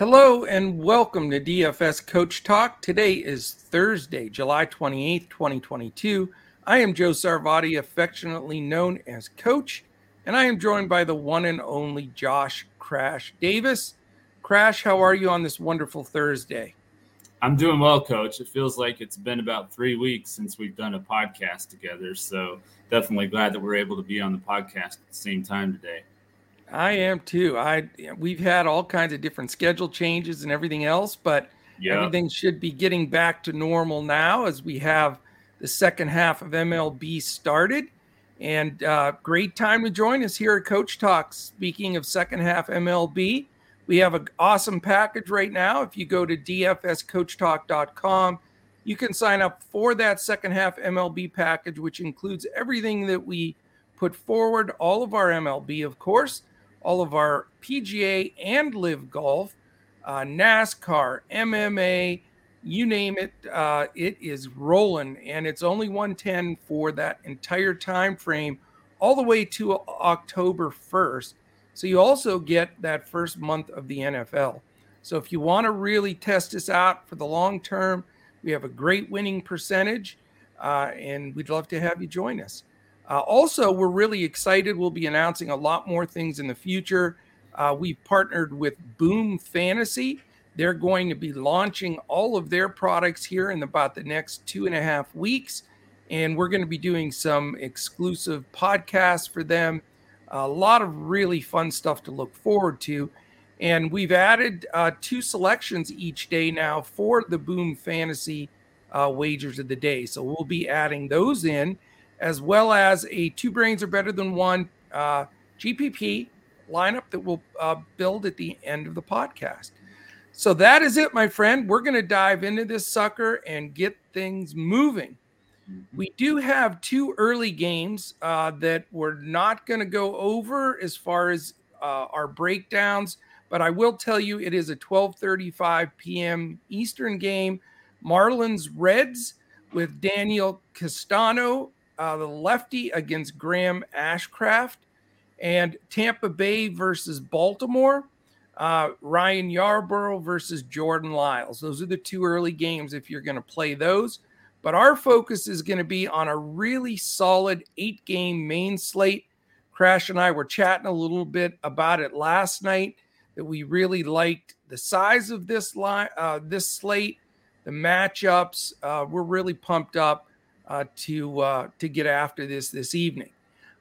Hello and welcome to DFS Coach Talk. Today is Thursday, July 28th, 2022. I am Joe Sarvati, affectionately known as Coach, and I am joined by the one and only Josh Crash Davis. Crash, how are you on this wonderful Thursday? I'm doing well, Coach. It feels like it's been about three weeks since we've done a podcast together. So definitely glad that we're able to be on the podcast at the same time today. I am too. I we've had all kinds of different schedule changes and everything else, but yep. everything should be getting back to normal now as we have the second half of MLB started. And uh, great time to join us here at Coach Talks. Speaking of second half MLB, we have an awesome package right now. If you go to dfscoachtalk.com, you can sign up for that second half MLB package, which includes everything that we put forward, all of our MLB, of course, all of our PGA and live Golf, uh, NASCAR, MMA, you name it, uh, it is rolling, and it's only 110 for that entire time frame, all the way to October 1st. So you also get that first month of the NFL. So if you want to really test this out for the long term, we have a great winning percentage, uh, and we'd love to have you join us. Uh, also, we're really excited. We'll be announcing a lot more things in the future. Uh, we've partnered with Boom Fantasy. They're going to be launching all of their products here in about the next two and a half weeks. And we're going to be doing some exclusive podcasts for them. A lot of really fun stuff to look forward to. And we've added uh, two selections each day now for the Boom Fantasy uh, wagers of the day. So we'll be adding those in as well as a two brains are better than one uh, GPP lineup that we'll uh, build at the end of the podcast. So that is it, my friend. We're going to dive into this sucker and get things moving. Mm-hmm. We do have two early games uh, that we're not going to go over as far as uh, our breakdowns, but I will tell you it is a 12:35 p.m. Eastern game. Marlins Reds with Daniel Castano uh, the lefty against Graham Ashcraft, and Tampa Bay versus Baltimore. Uh, Ryan Yarbrough versus Jordan Lyles. Those are the two early games if you're going to play those. But our focus is going to be on a really solid eight game main slate. Crash and I were chatting a little bit about it last night that we really liked the size of this line, uh, this slate, the matchups. Uh, we're really pumped up uh, to uh, to get after this this evening.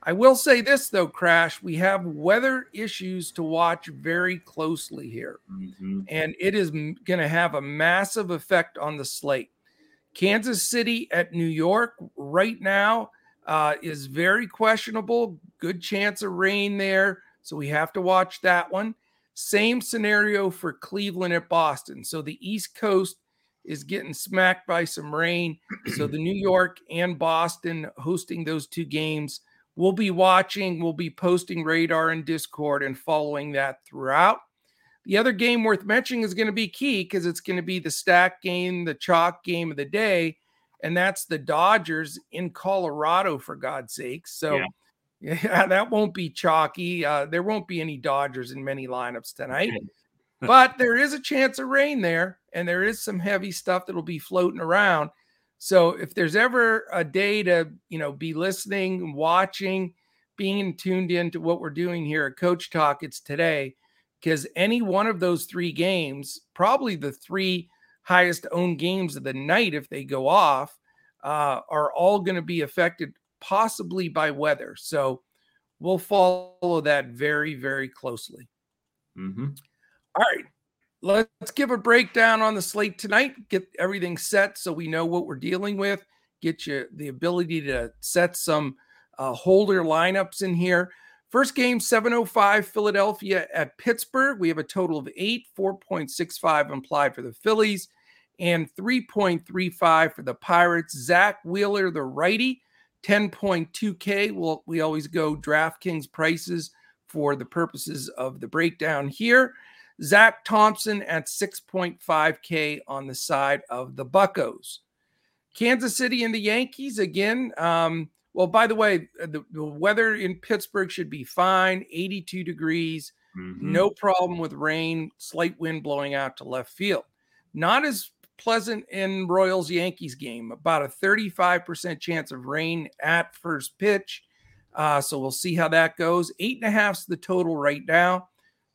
I will say this though, Crash, we have weather issues to watch very closely here, mm-hmm. and it is going to have a massive effect on the slate. Kansas City at New York right now uh, is very questionable. Good chance of rain there, so we have to watch that one. Same scenario for Cleveland at Boston. So the East Coast is getting smacked by some rain. So the New York and Boston hosting those two games. We'll be watching, we'll be posting radar and Discord and following that throughout. The other game worth mentioning is going to be key because it's going to be the stack game, the chalk game of the day, and that's the Dodgers in Colorado, for God's sake. So, yeah, yeah that won't be chalky. Uh, there won't be any Dodgers in many lineups tonight but there is a chance of rain there, and there is some heavy stuff that'll be floating around. So if there's ever a day to, you know, be listening, watching, being tuned into what we're doing here at Coach Talk, it's today. Because any one of those three games, probably the three highest owned games of the night, if they go off, uh, are all going to be affected possibly by weather. So we'll follow that very, very closely. Mm-hmm. All right. Let's give a breakdown on the slate tonight, get everything set so we know what we're dealing with, get you the ability to set some uh, holder lineups in here. First game, 705 Philadelphia at Pittsburgh. We have a total of eight, 4.65 implied for the Phillies, and 3.35 for the Pirates. Zack Wheeler, the righty, 10.2K. Well, we always go DraftKings prices for the purposes of the breakdown here. Zach Thompson at 6.5K on the side of the Buckos. Kansas City and the Yankees again. Um, well, by the way, uh, the, the, weather in Pittsburgh should be fine 82 degrees, Mm-hmm. No problem with rain, slight wind blowing out to left field. Not as pleasant in Royals Yankees game. About a 35% chance of rain at first pitch. Uh, so we'll see how that goes. Eight and a half's the total right now.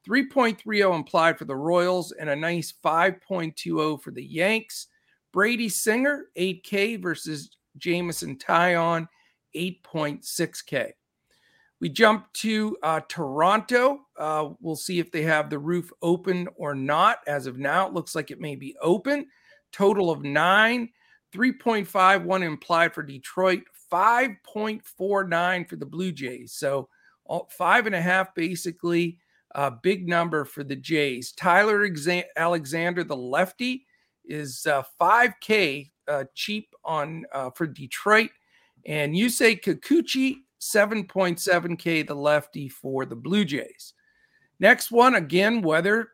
3.30 implied for the Royals and a nice 5.20 for the Yanks. Brady Singer, 8K versus Jameson Taillon, 8.6K. We jump to uh, Toronto. Uh, we'll see if they have the roof open or not. As of now, it looks like it may be open. Total of nine, 3.51 implied for Detroit, 5.49 for the Blue Jays. So all, five and a half basically a big number for the Jays. Tyler Alexander, the lefty, is uh, 5K uh, cheap on uh, for Detroit, and Yusei Kikuchi 7.7K the lefty for the Blue Jays. Next one again, weather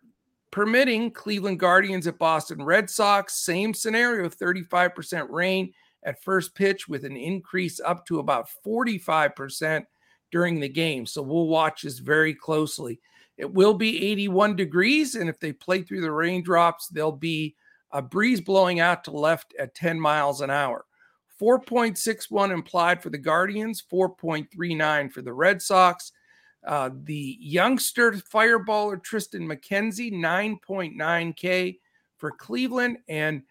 permitting, Cleveland Guardians at Boston Red Sox. Same scenario, 35% rain at first pitch with an increase up to about 45% during the game. So we'll watch this very closely. It will be 81 degrees, and if they play through the raindrops, there'll be a breeze blowing out to left at 10 miles an hour. 4.61 implied for the Guardians, 4.39 for the Red Sox. Uh, the youngster fireballer Triston McKenzie, 9.9K for Cleveland. And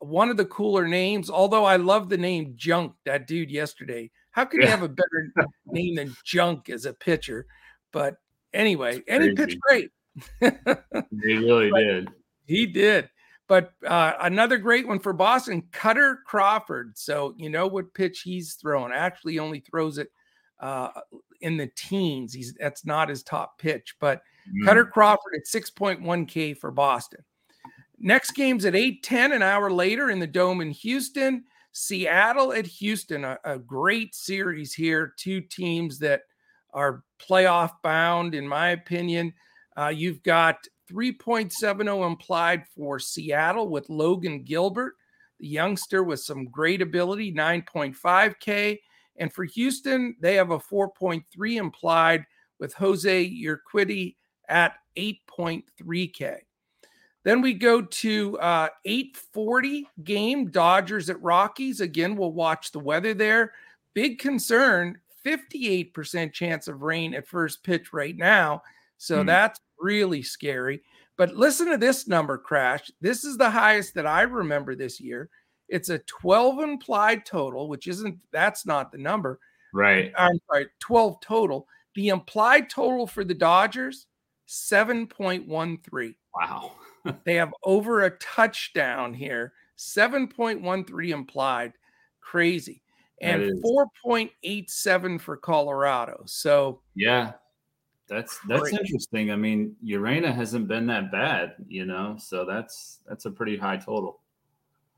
one of the cooler names, although I love the name Junk, that dude yesterday. How could you have a better name than Junk as a pitcher? But Anyway, and he pitched great. he really did. He did. But uh, another great one for Boston, Kutter Crawford. So you know what pitch he's throwing. Actually, only throws it uh, in the teens. He's that's not his top pitch, but mm. Kutter Crawford at 6.1K for Boston. Next game's at 8:10, an hour later in the Dome in Houston. Seattle at Houston, a, a great series here. Two teams that are playoff bound, in my opinion. Uh, you've got 3.70 implied for Seattle with Logan Gilbert, the youngster with some great ability, 9.5K. And for Houston, they have a 4.3 implied with Jose Urquidy at 8.3K. Then we go to uh, 840 game Dodgers at Rockies. Again, we'll watch the weather there. Big concern 58% chance of rain at first pitch right now. So mm. that's really scary. But listen to this number, Crash. This is the highest that I remember this year. It's a 12 implied total, which isn't, that's not the number. Right. I'm sorry, 12 total. The implied total for the Dodgers, 7.13. Wow. they have over a touchdown here, 7.13 implied. Crazy and 4.87 for Colorado. So yeah, that's that's great. interesting. I mean, Urena hasn't been that bad, you know, so that's that's a pretty high total.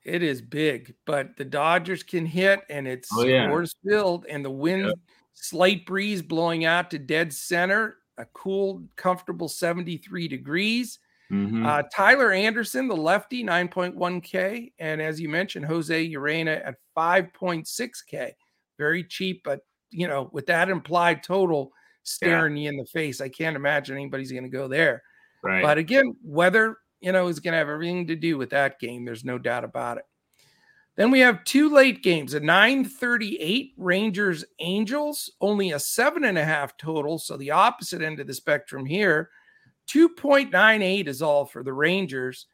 It is big, but the Dodgers can hit, and it's oh, yeah. Coors Field, and the wind, yep. slight breeze blowing out to dead center, a cool, comfortable 73 degrees. Mm-hmm. Uh, Tyler Anderson, the lefty, 9.1K. And as you mentioned, Jose Urena at 5.6K. Very cheap, but, you know, with that implied total staring yeah. you in the face, I can't imagine anybody's going to go there. Right. But again, weather, you know, is going to have everything to do with that game. There's no doubt about it. Then we have two late games, a 938 Rangers Angels, only a seven and a half total. So the opposite end of the spectrum here. 2.98 is all for the Rangers,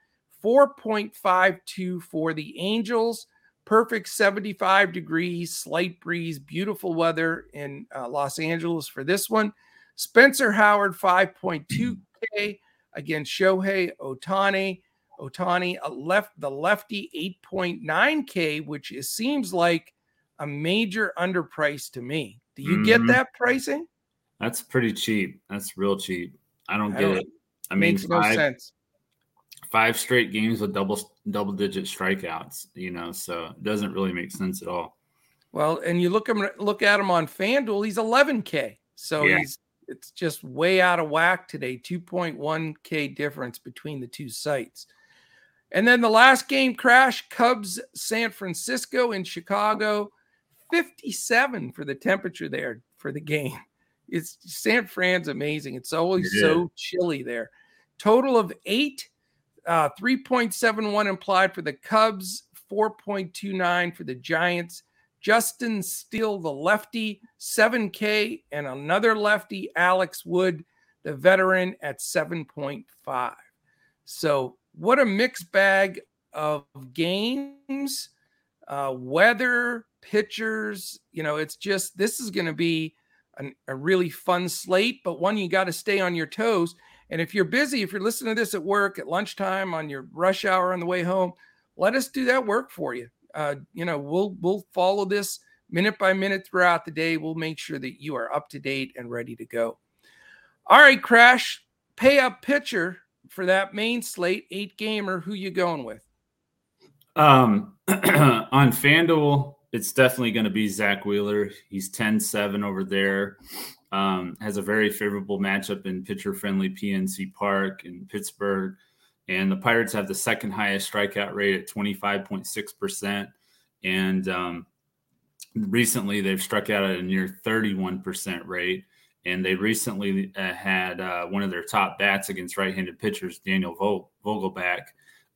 4.52 for the Angels. Perfect 75 degrees, slight breeze, beautiful weather in uh, Los Angeles for this one. Spencer Howard, 5.2K against Shohei Ohtani. Ohtani left the lefty 8.9K, which is, seems like a major underprice to me. Do you mm-hmm. get that pricing? That's pretty cheap. That's real cheap. I don't I get don't, it. I mean, makes no five, sense. Five straight games with double double digit strikeouts, you know, so it doesn't really make sense at all. Well, and you look him look at him on FanDuel, he's 11k, so yeah. he's it's just way out of whack today. 2.1k difference between the two sites. And then the last game crash Cubs San Francisco in Chicago, 57 for the temperature there for the game. It's San Fran's amazing. It's always it so chilly there. Total of eight, uh, 3.71 implied for the Cubs, 4.29 for the Giants. Justin Steele, the lefty, 7K, and another lefty, Alex Wood, the veteran, at 7.5. So, what a mixed bag of games, uh, weather, pitchers. You know, it's just this is going to be an, a really fun slate, but one you got to stay on your toes. And if you're busy, if you're listening to this at work, at lunchtime, on your rush hour on the way home, let us do that work for you. Uh, you know, we'll we'll follow this minute by minute throughout the day. We'll make sure that you are up to date and ready to go. All right, Crash, pay up pitcher for that main slate, eight gamer. Who you going with? Um, on FanDuel, it's definitely going to be Zack Wheeler. He's 10 7 over there. Um, has a very favorable matchup in pitcher friendly PNC Park in Pittsburgh. And the Pirates have the second highest strikeout rate at 25.6%. And um, recently they've struck out at a near 31% rate. And they recently uh, had uh, one of their top bats against right handed pitchers, Daniel Vogelbach,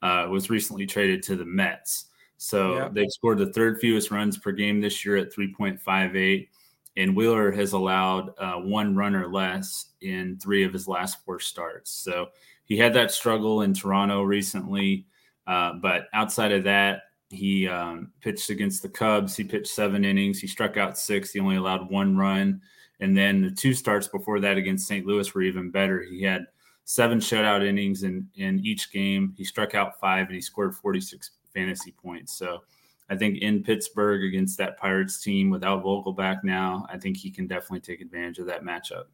uh, was recently traded to the Mets. So yeah. they've scored the third fewest runs per game this year at 3.58. And Wheeler has allowed uh, one run or less in three of his last four starts. So he had that struggle in Toronto recently. Uh, but outside of that, he um, pitched against the Cubs. He pitched seven innings. He struck out six. He only allowed one run. And then the two starts before that against St. Louis were even better. He had seven shutout innings in in each game. He struck out five and he scored 46 fantasy points. So I think in Pittsburgh against that Pirates team without Vogelbach now, I think he can definitely take advantage of that matchup.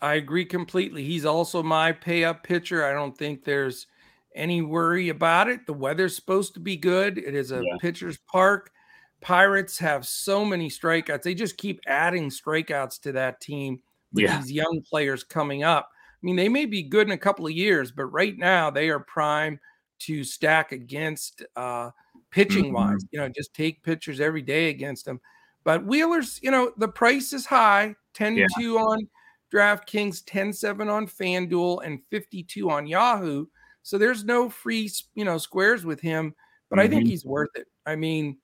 I agree completely. He's also my pay up pitcher. I don't think there's any worry about it. The weather's supposed to be good. It is a yeah. pitcher's park. Pirates have so many strikeouts. They just keep adding strikeouts to that team with yeah. these young players coming up. I mean, they may be good in a couple of years, but right now they are prime to stack against uh, pitching mm-hmm. wise. You know, just take pitchers every day against them. But Wheeler's, you know, the price is high 10 yeah. 2 on DraftKings, 10 7 on FanDuel, and 52 on Yahoo. So there's no free, you know, squares with him, but mm-hmm. I think mm-hmm. he's worth it. I mean,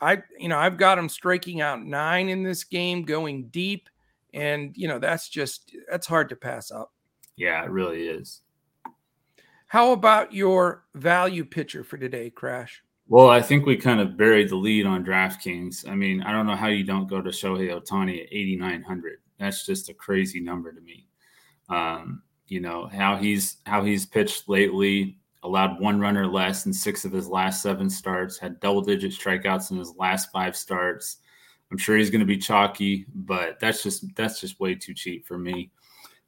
I, you know, I've got him striking out nine in this game, going deep. And, you know, that's just, that's hard to pass up. Yeah, it really is. How about your value pitcher for today, Crash? Well, I think we kind of buried the lead on DraftKings. I mean, I don't know how you don't go to Shohei Ohtani at 8,900. That's just a crazy number to me. Um, you know how he's how he's pitched lately. Allowed one runner less in six of his last seven starts. Had double digit strikeouts in his last five starts. I'm sure he's going to be chalky, but that's just that's just way too cheap for me.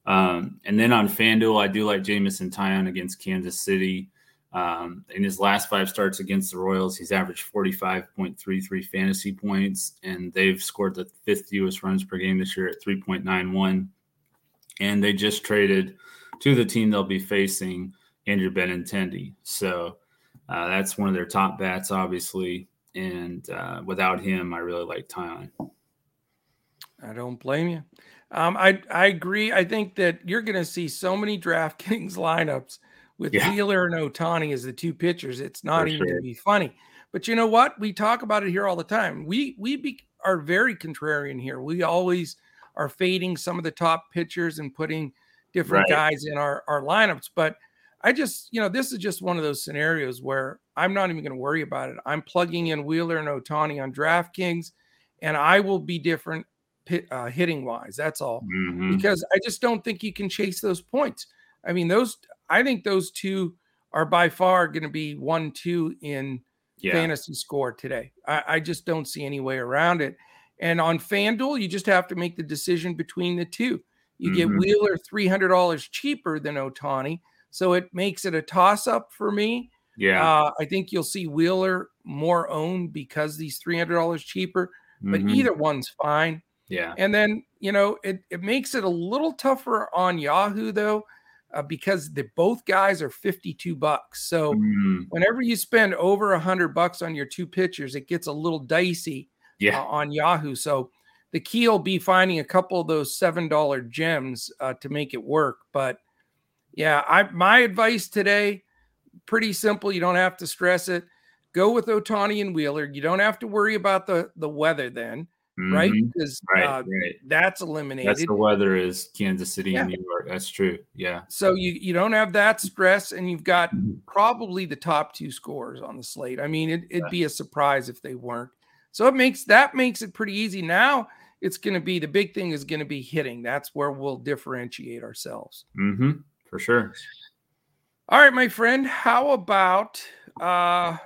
Um, and then on FanDuel, I do like Jameson Taillon against Kansas City. Um, in his last five starts against the Royals, he's averaged 45.33 fantasy points, and they've scored the fifth fewest runs per game this year at 3.91. And they just traded to the team they'll be facing, Andrew Benintendi. So uh, that's one of their top bats, obviously. And uh, without him, I really like Taillon. I don't blame you. Um, I I agree. I think that you're going to see so many DraftKings lineups with yeah. Wheeler and Ohtani as the two pitchers. It's not For even sure. to be funny. But you know what? We talk about it here all the time. We we be, are very contrarian here. We always are fading some of the top pitchers and putting different right. guys in our our lineups. But I just you know this is just one of those scenarios where I'm not even going to worry about it. I'm plugging in Wheeler and Ohtani on DraftKings, and I will be different uh, hitting wise. That's all. Mm-hmm. Because I just don't think you can chase those points. I mean, those, I think those two are by far going to be one, two in yeah. fantasy score today. I, I, just don't see any way around it. And on FanDuel, you just have to make the decision between the two. You mm-hmm. get Wheeler $300 cheaper than Ohtani, So it makes it a toss up for me. Yeah. Uh, I think you'll see Wheeler more owned because these $300 cheaper, but mm-hmm. either one's fine. Yeah. And then, you know, it, it makes it a little tougher on Yahoo though, uh, because the both guys are 52 bucks. So mm. whenever you spend over a hundred bucks on your two pitchers, it gets a little dicey yeah. uh, on Yahoo. So the key will be finding a couple of those seven dollar gems uh, to make it work. But yeah, I my advice today, pretty simple. You don't have to stress it. Go with Ohtani and Wheeler. You don't have to worry about the the weather then, mm-hmm. right? Because right, uh, right. that's eliminated. That's the weather is Kansas City yeah. and New York. That's true. Yeah. So you you don't have that stress, and you've got mm-hmm. probably the top two scores on the slate. I mean, it, it'd be a surprise if they weren't. So it makes that makes it pretty easy now it's going to be the big thing is going to be hitting. That's where we'll differentiate ourselves. Mm-hmm, for sure. All right, my friend. How about uh,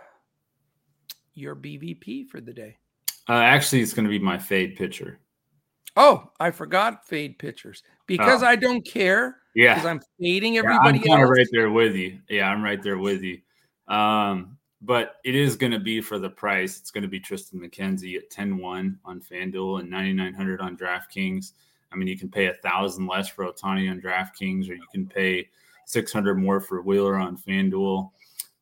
your BVP for the day? Uh, actually, it's going to be my fade pitcher. Oh, I forgot fade pitchers because oh. I don't care. Yeah, because I'm fading everybody. Yeah, I'm of right there with you. Yeah, I'm right there with you. Um, but it is going to be for the price. It's going to be Triston McKenzie at 10 1 on FanDuel and 9,900 on DraftKings. I mean, you can pay a thousand less for Ohtani on DraftKings, or you can pay 600 more for Wheeler on FanDuel,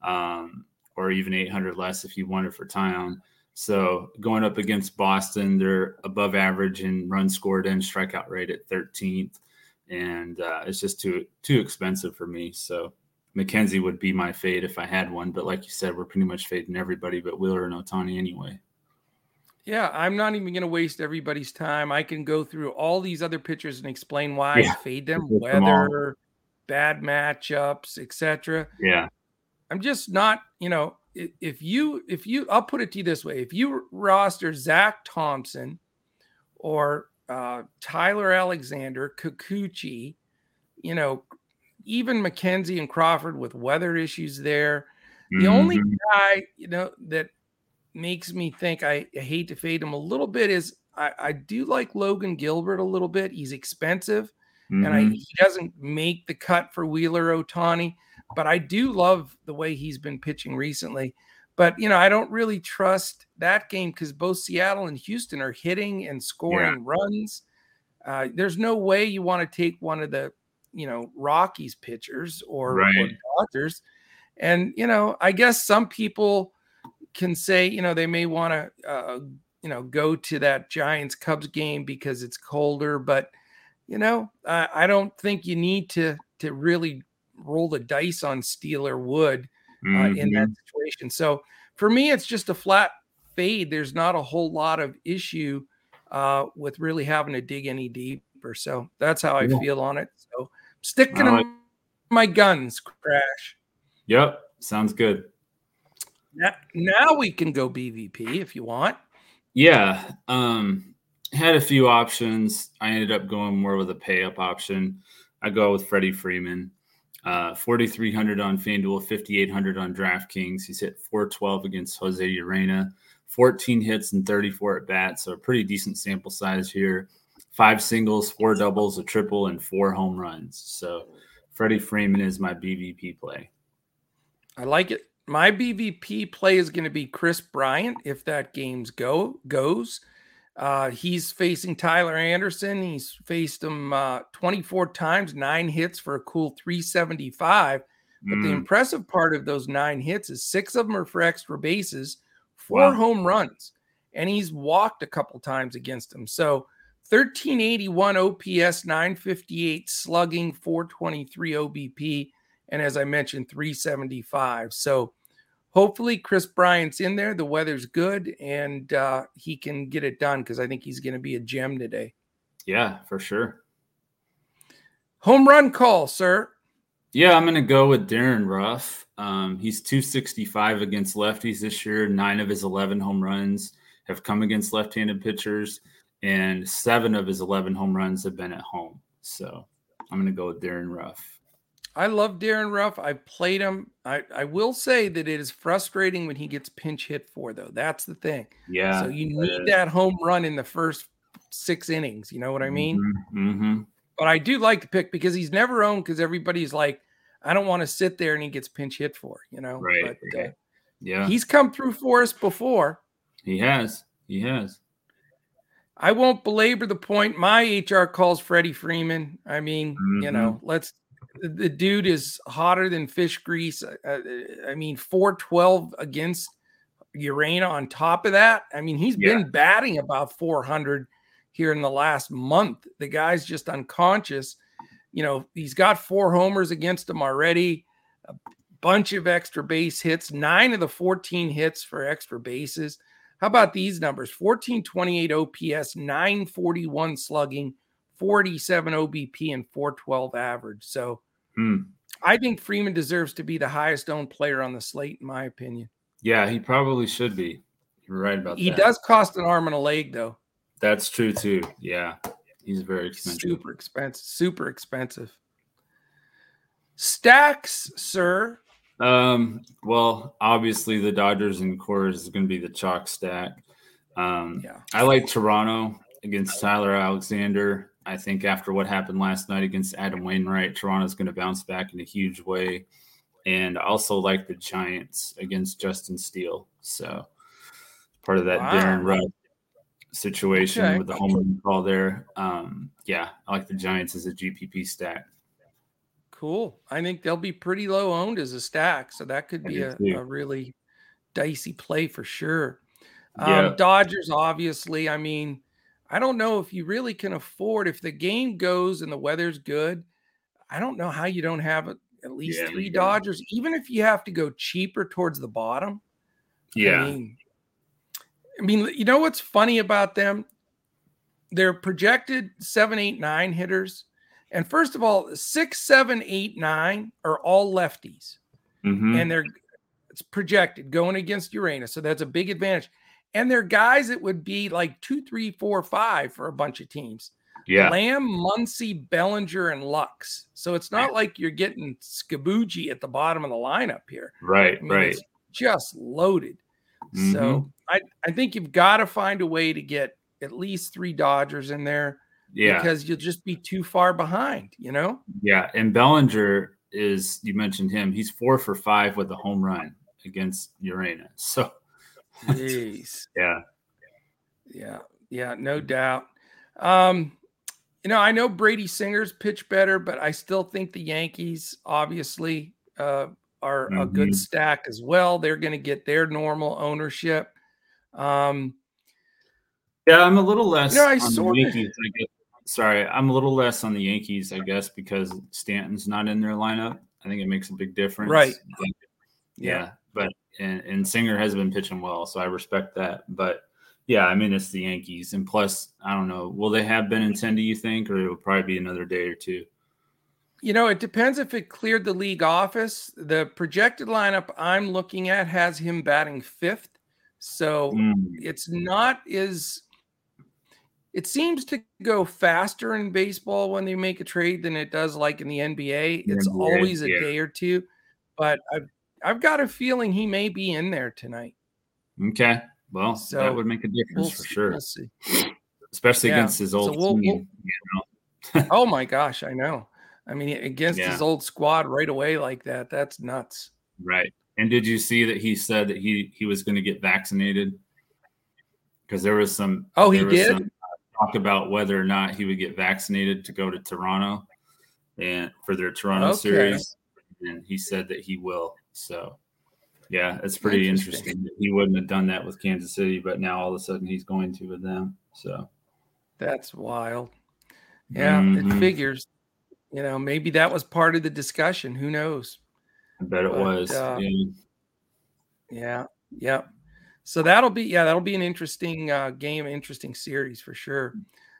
um, or even 800 less if you want it for Taillon. So going up against Boston, they're above average in run scored and strikeout rate at 13th, and uh, it's just too too expensive for me. So McKenzie would be my fade if I had one. But like you said, we're pretty much fading everybody but Wheeler and Ohtani anyway. Yeah, I'm not even going to waste everybody's time. I can go through all these other pitchers and explain why yeah. I fade them, weather, bad matchups, etc. Yeah. I'm just not, you know, if you if you I'll put it to you this way. If you roster Zach Thompson or uh, Tyler Alexander, Kikuchi, you know, even McKenzie and Crawford with weather issues there. The mm-hmm. only guy, you know, that makes me think I, I hate to fade him a little bit is I, I, do like Logan Gilbert a little bit. He's expensive mm-hmm. and I, mm-hmm. he doesn't make the cut for Wheeler Ohtani, but I do love the way he's been pitching recently. But, you know, I don't really trust that game because both Seattle and Houston are hitting and scoring yeah. runs. Uh, there's no way you want to take one of the you know Rockies pitchers or, right. or Dodgers. And you know, I guess some people can say you know they may want to uh, you know go to that Giants Cubs game because it's colder, but you know I, I don't think you need to to really roll the dice on Steele or wood uh, mm-hmm. in that mm-hmm. situation. So for me, it's just a flat fade. There's not a whole lot of issue uh, with really having to dig any deeper. So that's how I yeah. feel on it. So Sticking like- my guns, Crash. Yep, sounds good. Now, now we can go BVP if you want. Yeah, um, had a few options. I ended up going more with a pay up option. I go with Freddie Freeman. Uh, 4,300 on FanDuel, 5,800 on DraftKings. He's hit 412 against Jose Urena, 14 hits and 34 at bats. So a pretty decent sample size here five singles, four doubles, a triple, and four home runs. So Freddie Freeman is my BVP play. I like it. My BVP play is going to be Kris Bryant if that game's go goes. Uh, he's facing Tyler Anderson. He's faced him uh, 24 times, nine hits for a cool 375. But mm. the impressive part of those nine hits is six of them are for extra bases, four wow. home runs, and he's walked a couple times against him. So 1381 OPS, 958 slugging, 423 OBP, and as I mentioned, 375. So hopefully Kris Bryant's in there. The weather's good and uh, he can get it done because I think he's going to be a gem today. Yeah, for sure. Home run call, sir. Yeah, I'm going to go with Darin Ruf. Um, he's 265 against lefties this year. Nine of his 11 home runs have come against left handed pitchers and seven of his 11 home runs have been at home. So I'm going to go with Darin Ruf. I love Darin Ruf. I played him. I, I will say that it is frustrating when he gets pinch hit for, though. That's the thing. Yeah. So you need that home run in the first six innings. You know what I mean? Mm-hmm. Mm-hmm. But I do like the pick because he's never owned because everybody's like, I don't want to sit there and he gets pinch hit for, you know? Right. But, uh, yeah. He's come through for us before. He has. He has. I won't belabor the point. My HR calls Freddie Freeman. I mean, mm-hmm. you know, let's. The dude is hotter than fish grease. Uh, uh I mean, 412 against Urena on top of that. I mean, he's yeah. been batting about 400 here in the last month. The guy's just unconscious. You know, he's got four homers against him already, a bunch of extra base hits, nine of the 14 hits for extra bases. How about these numbers? 1428 OPS, 941 slugging, 47 OBP, and 412 average. So hmm. I think Freeman deserves to be the highest owned player on the slate, in my opinion. Yeah, he probably should be. You're right about he that. He does cost an arm and a leg, though. That's true too. Yeah. He's very expensive. Super expensive. Super expensive. Stacks, sir. Um, well, obviously the Dodgers and Coors is going to be the chalk stack. Um, yeah. I like Toronto against Tyler Alexander. I think after what happened last night against Adam Wainwright, Toronto's going to bounce back in a huge way. And I also like the Giants against Justin Steele. So part of that wow. Darin Ruf situation okay. with the home run call there. Um, yeah, I like the Giants as a GPP stack. Cool. I think they'll be pretty low owned as a stack, so that could be a, a, really dicey play for sure. Um, yeah. Dodgers, obviously. I mean, I don't know if you really can afford if the game goes and the weather's good. I don't know how you don't have at least yeah, three Dodgers, even if you have to go cheaper towards the bottom. Yeah. I mean, I mean, you know what's funny about them? They're projected seven, eight, nine hitters. And first of all, six, seven, eight, nine are all lefties. Mm-hmm. And they're it's projected going against Uranus. So that's a big advantage. And they're guys that would be like two, three, four, five for a bunch of teams. Yeah. Lamb, Muncy, Bellinger, and Lux. So it's not like you're getting Scabugi at the bottom of the lineup here. Right, I mean, right. just loaded. Mm-hmm. So I, I think you've got to find a way to get at least three Dodgers in there. Yeah. Because you'll just be too far behind, you know? Yeah. And Bellinger is, you mentioned him, he's four for five with a home run against Uranus. So, jeez. yeah. Yeah. Yeah. No doubt. Um, you know, I know Brady Singer's pitch better, but I still think the Yankees obviously uh, are mm-hmm. a good mm-hmm. stack as well. They're going to get their normal ownership. Um, yeah, I'm a little less. You know, I sort Yankees, I guess. Sorry, I'm a little less on the Yankees, I guess, because Stanton's not in their lineup. I think it makes a big difference. Right. But, yeah, yeah, but and, and Singer has been pitching well, so I respect that. But yeah, I mean it's the Yankees, and plus, I don't know, will they have Benintendi? Do you think, or it'll probably be another day or two? You know, it depends if it cleared the league office. The projected lineup I'm looking at has him batting fifth. So mm. it's not as it seems to go faster in baseball when they make a trade than it does like in the NBA. It's NBA, always a yeah. day or two, but I've I've got a feeling he may be in there tonight. Okay. Well, so that would make a difference we'll for see, sure. We'll Especially yeah. against his old so we'll, team. You know? oh my gosh, I know. I mean, against yeah. his old squad right away like that, that's nuts. Right. And did you see that he said that he he was going to get vaccinated? Because there was some. Oh, he did. Some, talk about whether or not he would get vaccinated to go to Toronto, and for their Toronto okay. series, and he said that he will. So, yeah, it's pretty interesting. interesting. He wouldn't have done that with Kansas City, but now all of a sudden he's going to with them. So, that's wild. Yeah, mm-hmm. it figures. You know, maybe that was part of the discussion. Who knows? I bet it but, was. Uh, yeah. yeah. Yeah. So that'll be yeah, that'll be an interesting uh, game, interesting series for sure.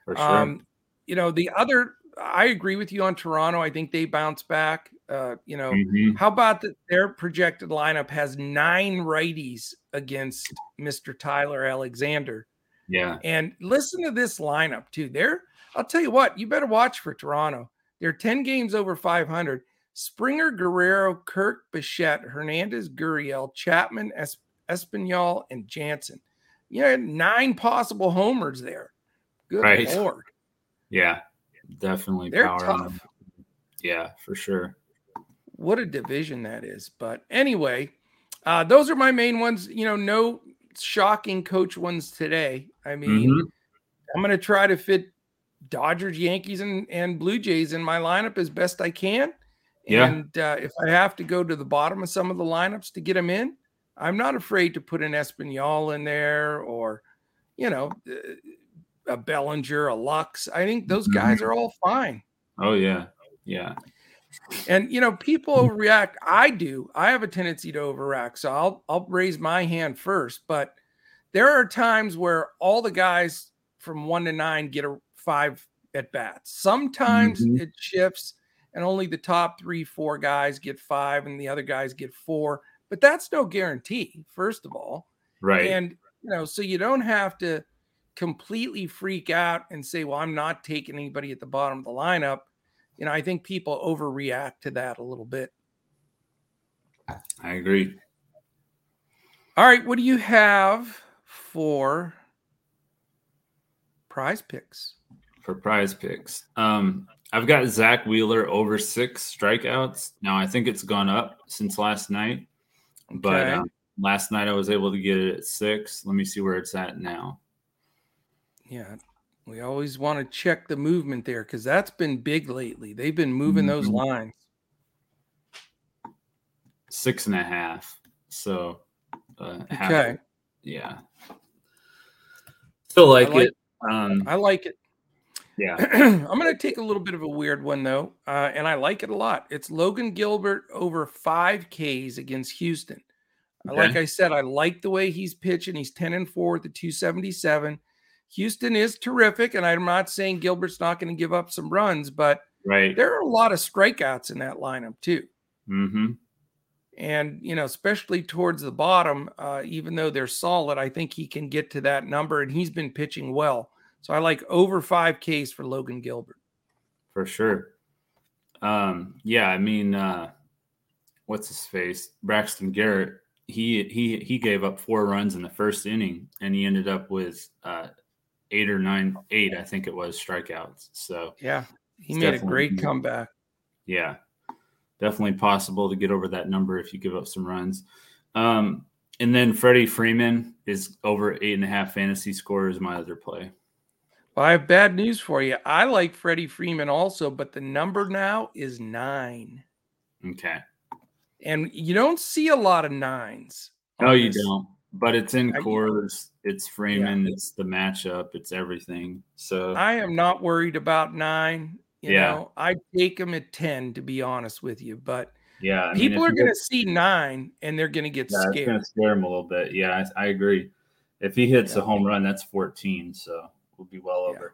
For sure. Um, you know, the other I agree with you on Toronto. I think they bounce back. Uh, you know, mm-hmm. how about that their projected lineup has nine righties against Mr. Tyler Alexander. Yeah. And listen to this lineup too. There, I'll tell you what, you better watch for Toronto. They're 10 games over 500. Springer, Guerrero, Kirk, Bichette, Hernandez, Gurriel, Chapman, es- and Jansen. You had nine possible homers there. Good right. lord. Yeah, definitely. They're tough. Yeah, for sure. What a division that is. But anyway, uh, those are my main ones. You know, no shocking coach ones today. I mean, mm-hmm. I'm going to try to fit Dodgers, Yankees, and, and Blue Jays in my lineup as best I can. Yeah. And uh, if I have to go to the bottom of some of the lineups to get them in, I'm not afraid to put an Espinal in there or, you know, uh, a Bellinger, a Lux. I think those guys mm-hmm. are all fine. Oh yeah, yeah. And you know, people react. I do. I have a tendency to overreact, so I'll I'll raise my hand first. But there are times where all the guys from one to nine get a five at bats. Sometimes mm-hmm. it shifts, and only the top three, four guys get five, and the other guys get four. But that's no guarantee. First of all, right? And you know, so you don't have to completely freak out and say, "Well, I'm not taking anybody at the bottom of the lineup." You know, I think people overreact to that a little bit. I agree. All right, what do you have for prize picks? For prize picks, um, I've got Zack Wheeler over six strikeouts. Now I think it's gone up since last night, okay. but um, last night I was able to get it at six. Let me see where it's at now. Yeah, we always want to check the movement there because that's been big lately. They've been moving those mm-hmm. lines. Six and a half. So, uh, okay. yeah. Still like, like it. Um, I like it. Yeah. I'm going to take a little bit of a weird one, though, uh, and I like it a lot. It's Logan Gilbert over five Ks against Houston. Okay. Like I said, I like the way he's pitching. He's 10 and 4 at the 277. Houston is terrific, and I'm not saying Gilbert's not going to give up some runs, but right there are a lot of strikeouts in that lineup too. Mm-hmm. And you know, especially towards the bottom, uh, even though they're solid, I think he can get to that number, and he's been pitching well. So I like over five Ks for Logan Gilbert. For sure. Um, yeah, I mean, uh, what's his face? Braxton Garrett. He he he gave up four runs in the first inning, and he ended up with uh, eight or nine, eight, I think it was strikeouts. So yeah, he made a great comeback. Yeah, definitely possible to get over that number if you give up some runs. Um, and then Freddie Freeman is over eight and a half fantasy score is my other play. Well, I have bad news for you. I like Freddie Freeman also, but the number now is nine. Okay. And you don't see a lot of nines. No, you don't but it's in Coors, it's Freeman, yeah. it's the matchup, it's everything. So I am not worried about nine. You yeah. know, I take them at 10 to be honest with you, but yeah, I people mean, are going to see nine and they're going to get yeah, scared. It's going to scare them a little bit. Yeah, I, I agree. If he hits yeah. a home run, that's 14, so we'll be well over.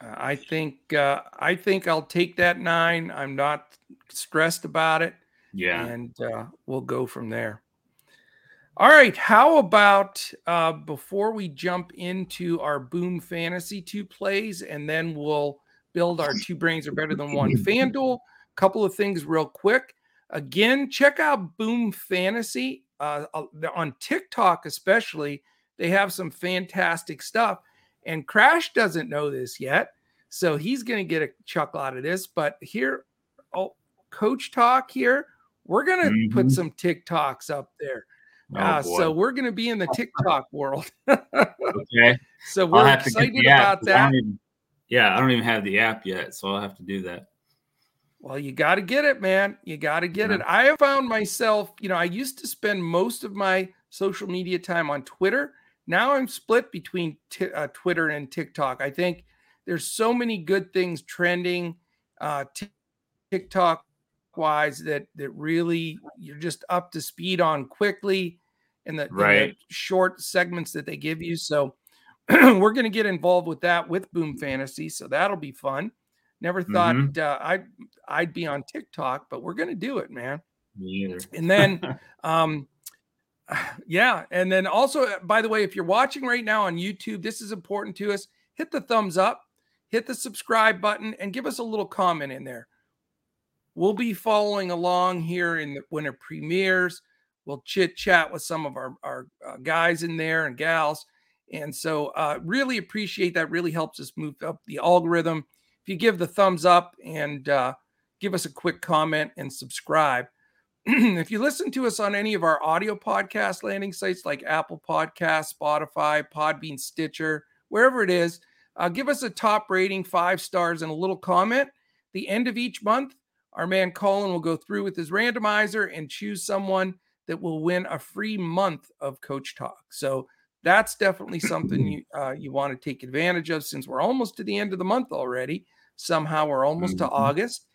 Uh, I think uh, I think I'll take that nine. I'm not stressed about it. Yeah, and uh, we'll go from there. All right. How about uh, before we jump into our Boom Fantasy two plays, and then we'll build our two brains are better than one FanDuel? A couple of things real quick. Again, check out Boom Fantasy uh, uh on TikTok, especially. They have some fantastic stuff. And Crash doesn't know this yet. So he's going to get a chuckle out of this. But here, oh, Coach Talk here, we're going to mm-hmm. put some TikToks up there. Oh, uh, so we're going to be in the TikTok world. okay. So we're excited about that. I even, yeah, I don't even have the app yet, so I'll have to do that. Well, you got to get it, man. You got to get yeah. it. I have found myself, you know, I used to spend most of my social media time on Twitter. Now I'm split between t- uh, Twitter and TikTok. I think there's so many good things trending uh, t- TikTok wise that that really you're just up to speed on quickly in the, right. the short segments that they give you. So we're going to get involved with that with Boom Fantasy. So that'll be fun. Never thought mm-hmm. uh, I'd I'd be on TikTok, but we're going to do it, man. Me either. and then, um, yeah, and then also, uh, by the way, if you're watching right now on YouTube, this is important to us. Hit the thumbs up, hit the subscribe button, and give us a little comment in there. We'll be following along here in the, when it premieres. We'll chit chat with some of our, our uh, guys in there and gals. And so, uh, really appreciate that. Really helps us move up the algorithm. If you give the thumbs up and uh, give us a quick comment and subscribe. if you listen to us on any of our audio podcast landing sites like Apple Podcast, Spotify, Podbean, Stitcher, wherever it is, uh, give us a top rating, five stars, and a little comment. The end of each month, our man Colin will go through with his randomizer and choose someone that will win a free month of Coach Talk. So that's definitely something you uh, you want to take advantage of since we're almost to the end of the month already. Somehow we're almost mm-hmm. to August.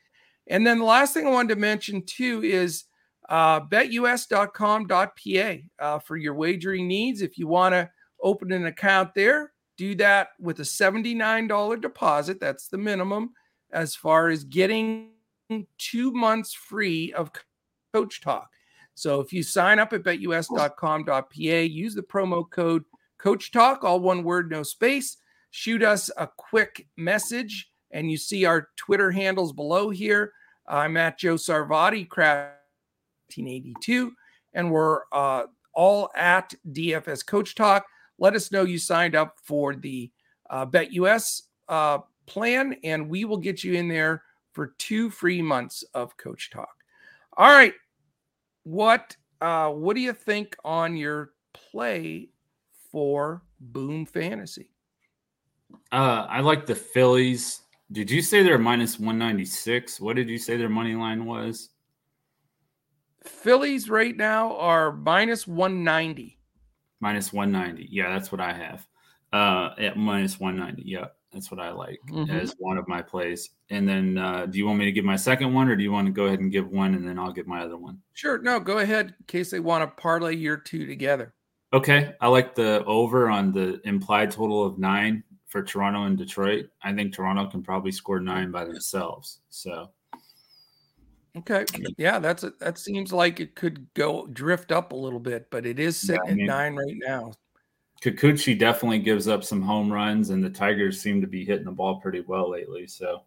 And then the last thing I wanted to mention too is uh, betus.com.pa uh, for your wagering needs. If you want to open an account there, do that with a $79 deposit. That's the minimum as far as getting two months free of coach talk. So if you sign up at betus.com.pa, use the promo code coach talk, all one word, no space. Shoot us a quick message, and you see our Twitter handles below here. I'm at Joe Sarvati, Craft 1982, and we're uh, all at DFS Coach Talk. Let us know you signed up for the uh, BetUS uh, plan, and we will get you in there for two free months of Coach Talk. All right, what uh, what do you think on your play for Boom Fantasy? Uh, I like the Phillies. Did you say they're minus 196? What did you say their money line was? Phillies right now are minus 190. Minus 190. Yeah, that's what I have. Uh, at minus 190. Yeah. That's what I like mm-hmm. as one of my plays. And then, uh, do you want me to give my second one, or do you want to go ahead and give one, and then I'll give my other one? Sure. No, go ahead in case they want to parlay your two together. Okay. I like the over on the implied total of nine for Toronto and Detroit. I think Toronto can probably score nine by themselves. So. Okay. Yeah, that's a, that seems like it could go drift up a little bit, but it is sitting yeah, I mean, at nine right now. Kikuchi definitely gives up some home runs, and the Tigers seem to be hitting the ball pretty well lately. So,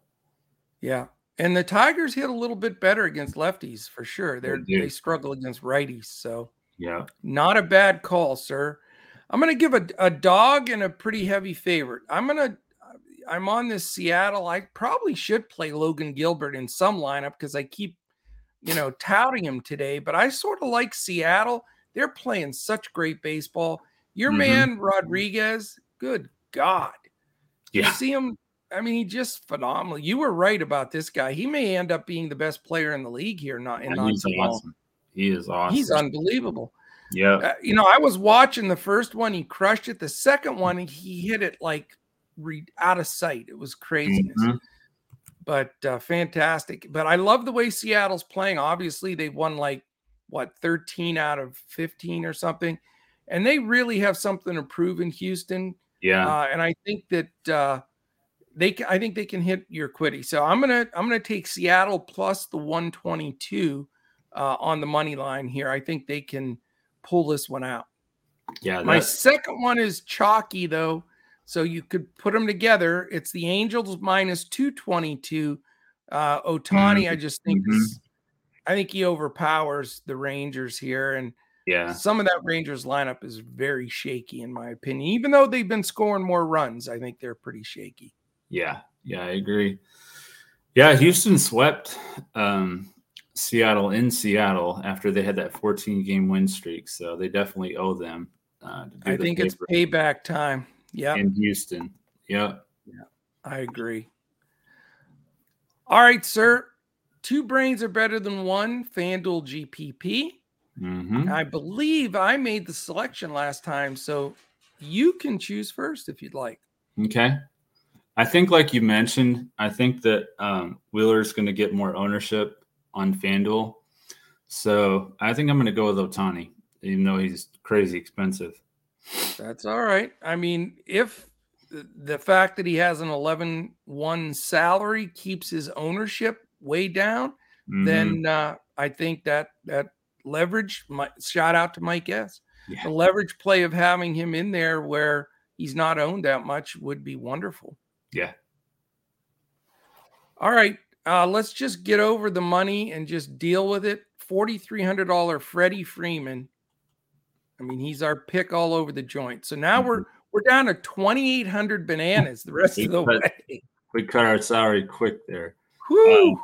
yeah, and the Tigers hit a little bit better against lefties for sure. They're they, they struggle against righties, so yeah, not a bad call, sir. I'm going to give a, a dog and a pretty heavy favorite. I'm going to I'm on this Seattle. I probably should play Logan Gilbert in some lineup because I keep, you know, touting him today. But I sort of like Seattle. They're playing such great baseball. Your mm-hmm. man Rodriguez, good God. Yeah. You see him. I mean, he just phenomenal. You were right about this guy. He may end up being the best player in the league here. Not in not he's awesome. He is awesome. He's unbelievable. Yeah. Uh, you know, I was watching the first one. He crushed it. The second one, he hit it like re- out of sight. It was craziness. Mm-hmm. But uh, fantastic. But I love the way Seattle's playing. Obviously, they won like what 13 out of 15 or something and they really have something to prove in Houston. Yeah, uh, and I think that uh, they, I think they can hit Urquidy. So I'm gonna, I'm gonna take Seattle plus the 122 uh, on the money line here. I think they can pull this one out. Yeah, my second one is chalky though, so you could put them together. It's the Angels minus 222. Uh, Ohtani, mm-hmm. I just think, mm-hmm. I think he overpowers the Rangers here, and yeah. Some of that Rangers lineup is very shaky, in my opinion. Even though they've been scoring more runs, I think they're pretty shaky. Yeah. Yeah, I agree. Yeah, Houston swept um, Seattle in Seattle after they had that 14 game win streak. So they definitely owe them. Uh, I think it's payback time. Yeah. In Houston. Yeah. Yeah. I agree. All right, sir. Two brains are better than one. FanDuel GPP. Mm-hmm. I believe I made the selection last time, so you can choose first if you'd like. Okay. I think, like you mentioned, I think that um, Wheeler's going to get more ownership on FanDuel. So I think I'm going to go with Ohtani, even though he's crazy expensive. That's all right. I mean, if the fact that he has an 11 1 salary keeps his ownership way down, mm-hmm. then uh, I think that that leverage. My, shout out to Mike S. Yeah. The leverage play of having him in there where he's not owned that much would be wonderful. Yeah. All right. Uh, let's just get over the money and just deal with it. $4,300 Freddie Freeman. I mean, he's our pick all over the joint. So now mm-hmm. we're we're down to 2,800 bananas the rest of the cut, way. We cut our salary quick there. Um,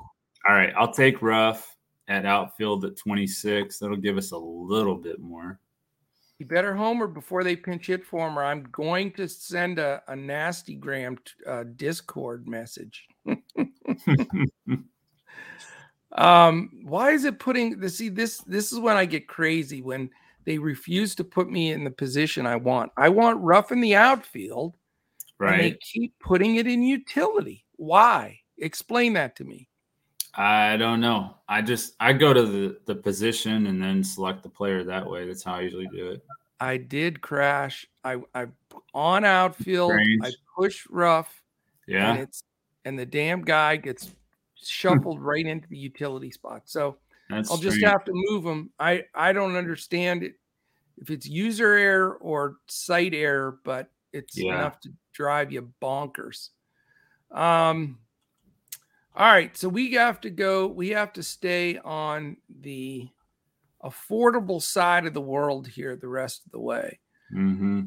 all right. I'll take Ruf at outfield at 26. That'll give us a little bit more. You better homer before they pinch hit for him, or I'm going to send a, a nasty gram uh, Discord message. um, why is it putting the see this? This is when I get crazy when they refuse to put me in the position I want. I want Ruf in the outfield. Right. And they keep putting it in utility. Why? Explain that to me. I don't know. I just I go to the the position and then select the player that way. That's how I usually do it. I did crash. I I on outfield. Strange. I push Ruf. Yeah. And it's and the damn guy gets shuffled right into the utility spot. So That's I'll just have to move him. I I don't understand it if it's user error or site error, but it's yeah. enough to drive you bonkers. Um all right, so we have to go, we have to stay on the affordable side of the world here the rest of the way. Mm-hmm.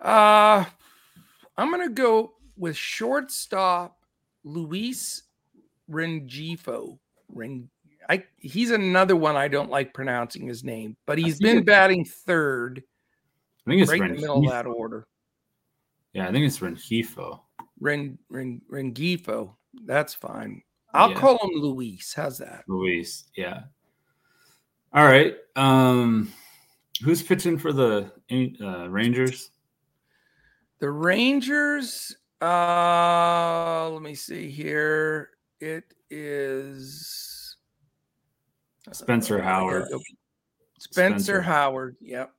Uh I'm gonna go with shortstop Luis Rengifo. Ring, I he's another one I don't like pronouncing his name, but he's been batting third. I think it's right in the middle of that order. Yeah, I think it's Rengifo. Ren, Ren Rengifo. That's fine. I'll yeah. call him Luis. How's that? Luis. Yeah. All right. Um, who's pitching for the uh, Rangers? The Rangers. Uh, let me see here. It is Spencer uh, Howard. Spencer, Spencer Howard. Yep.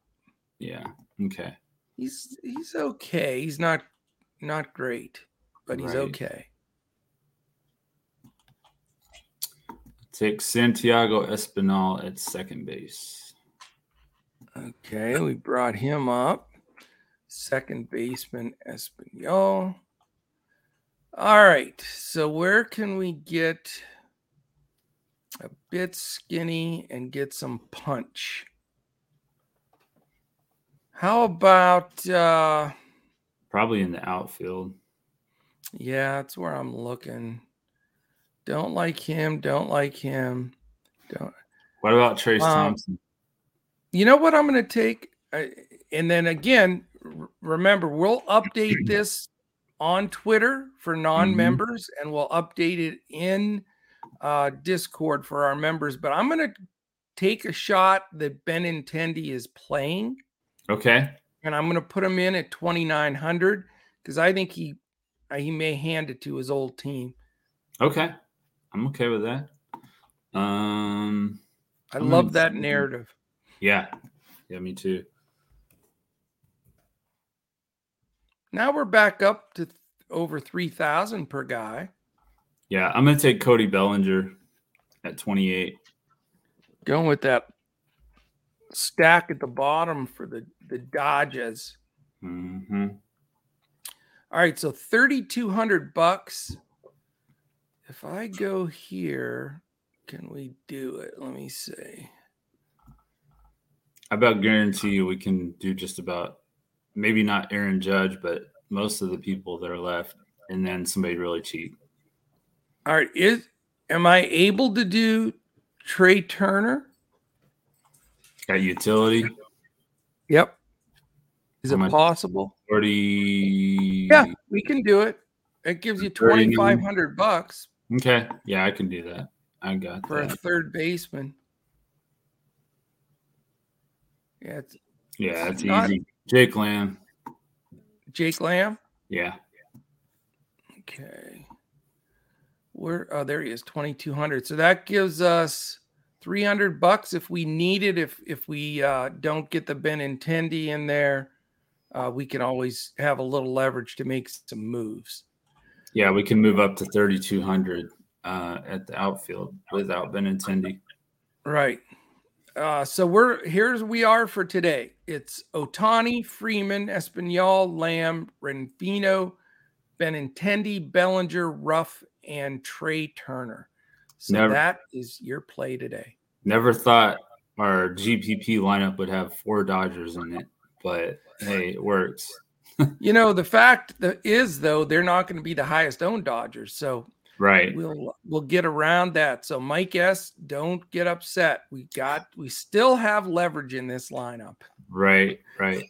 Yeah. Okay. He's he's okay. He's not not great, but he's right. okay. Take Santiago Espinal at second base. Okay, we brought him up. Second baseman Espinal. All right. So where can we get a bit skinny and get some punch? How about uh probably in the outfield? Yeah, that's where I'm looking. Don't like him, don't like him. Don't What about Trayce um, Thompson? You know what I'm going to take and then again, remember we'll update this on Twitter for mm-hmm. non-members, mm-hmm. and we'll update it in uh, Discord for our members. But I'm going to take a shot that Benintendi is playing. Okay. And I'm going to put him in at 2,900 because I think he he may hand it to his old team. Okay, I'm okay with that. Um, I I'm love that narrative. Yeah, yeah, me too. Now we're back up to over 3,000 per guy. Yeah, I'm going to take Cody Bellinger at 28. Going with that stack at the bottom for the, the Dodgers. Mm-hmm. All right, so 3,200 bucks. If I go here, can we do it? Let me see. I about guarantee you we can do just about maybe not Aaron Judge, but most of the people that are left, and then somebody really cheap. All right, is am I able to do Trea Turner? Got utility. Yep. Is it possible? Forty. Yeah, we can do it. It gives you twenty five hundred bucks. Okay. Yeah, I can do that. I got for that. a third baseman. Yeah, it's, yeah, it's, it's easy. Not, Jake Lamb. Jake Lamb? Yeah. Okay. Where oh there he is, 2200. So that gives us 300 bucks if we need it if if we uh, don't get the Benintendi in there. Uh, we can always have a little leverage to make some moves. Yeah, we can move up to 3200 uh, at the outfield without Benintendi. Right. Uh, so we're here's we are for today. It's Ohtani, Freeman, Espinal, Lamb, Renfino, Benintendi, Bellinger, Ruf, and Trea Turner. So never, that is your play today. Never thought our GPP lineup would have four Dodgers in it, but hey, it works. You know, the fact that is though, they're not going to be the highest owned Dodgers. So Right. We'll we'll get around that. So Mike S, don't get upset. We got we still have leverage in this lineup. Right, right.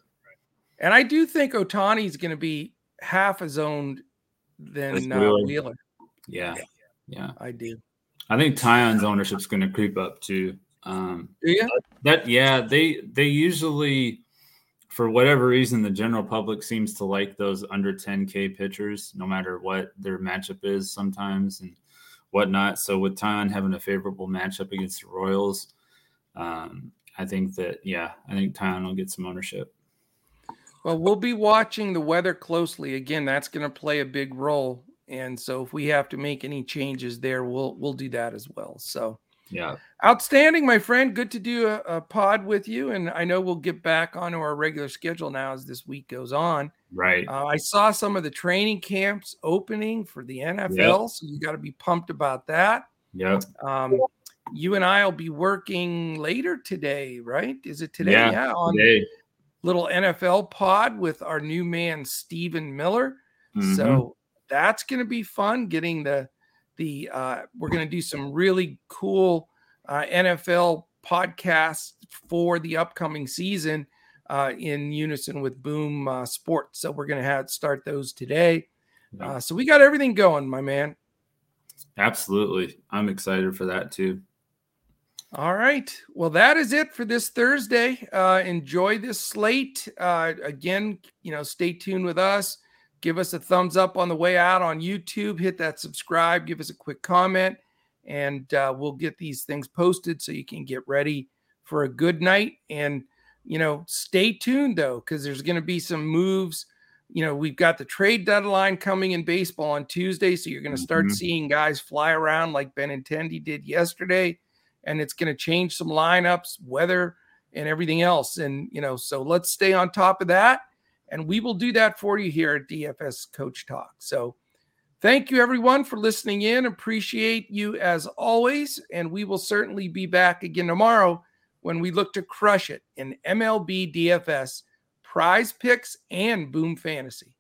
And I do think Ohtani is going to be half as owned than uh, Wheeler. Wheeler. Yeah, yeah, I do. I think Taillon's ownership is going to creep up too. Um, yeah, that yeah they they usually for whatever reason the general public seems to like those under 10k pitchers no matter what their matchup is sometimes and whatnot. So with Taillon having a favorable matchup against the Royals, um, I think that yeah, I think Taillon will get some ownership. Well, we'll be watching the weather closely. Again, that's going to play a big role, and so if we have to make any changes there, we'll we'll do that as well. So yeah, outstanding, my friend. Good to do a, a pod with you, and I know we'll get back onto our regular schedule now as this week goes on. Right. Uh, I saw some of the training camps opening for the NFL, yep. so you got to be pumped about that. Yeah. Um, you and I will be working later today, right? Is it today? Yeah, yeah on today. little NFL pod with our new man Stephen Miller. Mm-hmm. So that's going to be fun. Getting the the uh, we're going to do some really cool uh, NFL podcasts for the upcoming season uh, in unison with Boom uh, Sports. So we're going to have start those today. Uh, so we got everything going, my man. Absolutely, I'm excited for that too. All right. Well, that is it for this Thursday. Uh, enjoy this slate. Uh, again, you know, stay tuned with us. Give us a thumbs up on the way out on YouTube. Hit that subscribe. Give us a quick comment, and uh, we'll get these things posted so you can get ready for a good night. And you know, stay tuned though, because there's going to be some moves. You know, we've got the trade deadline coming in baseball on Tuesday, so you're going to start mm-hmm. seeing guys fly around like Benintendi did yesterday and it's going to change some lineups, weather, and everything else. And, you know, so let's stay on top of that. And we will do that for you here at DFS Coach Talk. So thank you, everyone, for listening in. Appreciate you as always. And we will certainly be back again tomorrow when we look to crush it in MLB DFS, prize picks, and boom fantasy.